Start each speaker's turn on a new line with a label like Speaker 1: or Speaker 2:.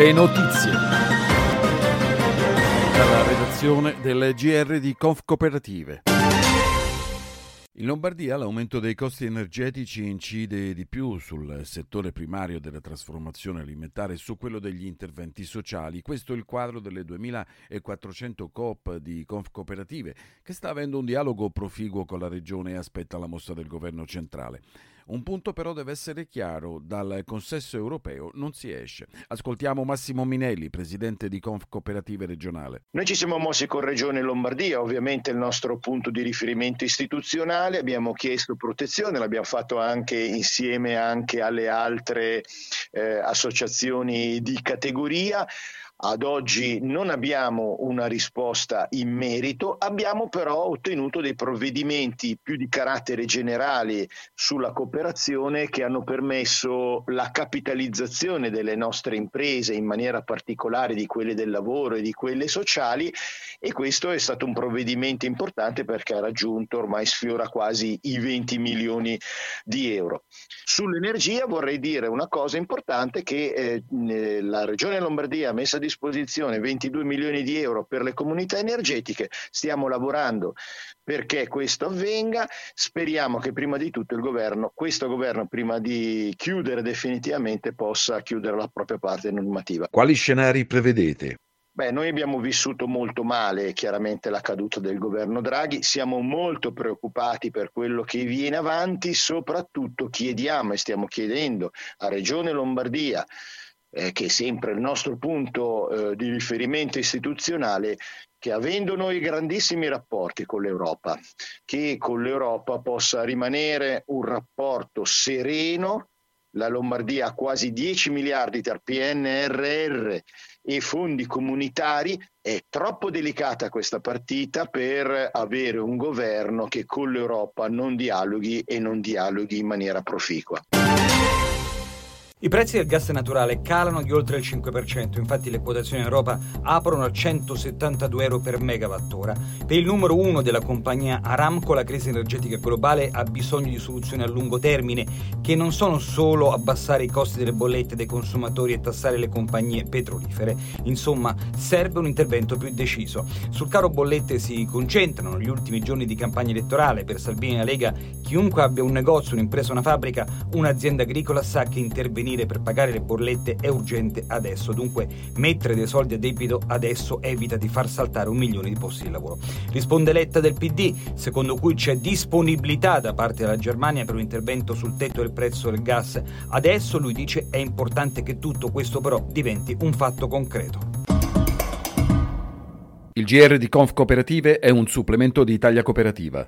Speaker 1: Le notizie. Dalla redazione del GR di Conf Cooperative. In Lombardia l'aumento dei costi energetici incide di più sul settore primario della trasformazione alimentare e su quello degli interventi sociali. Questo è il quadro delle 2400 COP di Conf Cooperative, che sta avendo un dialogo proficuo con la Regione e aspetta la mossa del governo centrale. Un punto però deve essere chiaro, dal consesso europeo non si esce. Ascoltiamo Massimo Minelli, presidente di Conf Cooperative Regionale.
Speaker 2: Noi ci siamo mossi con Regione Lombardia, ovviamente il nostro punto di riferimento istituzionale, abbiamo chiesto protezione, l'abbiamo fatto anche insieme anche alle altre eh, associazioni di categoria. Ad oggi non abbiamo una risposta in merito, abbiamo però ottenuto dei provvedimenti più di carattere generale sulla cooperazione che hanno permesso la capitalizzazione delle nostre imprese, in maniera particolare di quelle del lavoro e di quelle sociali e questo è stato un provvedimento importante perché ha raggiunto, ormai sfiora quasi i 20 milioni di euro. Sull'energia vorrei dire una cosa importante che eh, la Regione Lombardia ha messo a disposizione disposizione 22 milioni di euro per le comunità energetiche, stiamo lavorando perché questo avvenga, speriamo che prima di tutto il governo, questo governo prima di chiudere definitivamente possa chiudere la propria parte normativa.
Speaker 1: Quali scenari prevedete?
Speaker 2: Beh, noi abbiamo vissuto molto male chiaramente la caduta del governo Draghi, siamo molto preoccupati per quello che viene avanti, soprattutto chiediamo e stiamo chiedendo a Regione Lombardia, eh, che è sempre il nostro punto eh, di riferimento istituzionale, che avendo noi grandissimi rapporti con l'Europa, che con l'Europa possa rimanere un rapporto sereno. La Lombardia ha quasi 10 miliardi tra PNRR e fondi comunitari, è troppo delicata questa partita per avere un governo che con l'Europa non dialoghi e non dialoghi in maniera proficua.
Speaker 3: I prezzi del gas naturale calano di oltre il 5%, infatti le quotazioni in Europa aprono a 172 euro per megawattora. Per il numero uno della compagnia Aramco la crisi energetica globale ha bisogno di soluzioni a lungo termine che non sono solo abbassare i costi delle bollette dei consumatori e tassare le compagnie petrolifere. Insomma, serve un intervento più deciso. Sul caro bollette si concentrano gli ultimi giorni di campagna elettorale. Per Salvini e la Lega chiunque abbia un negozio, un'impresa, una fabbrica, un'azienda agricola sa che intervenire intervenire per pagare le bollette è urgente adesso, dunque mettere dei soldi a debito adesso evita di far saltare un milione di posti di lavoro. Risponde Letta del PD, secondo cui c'è disponibilità da parte della Germania per un intervento sul tetto del prezzo del gas. Adesso lui dice è importante che tutto questo però diventi un fatto concreto.
Speaker 1: Il GR di Conf Cooperative è un supplemento di Italia Cooperativa.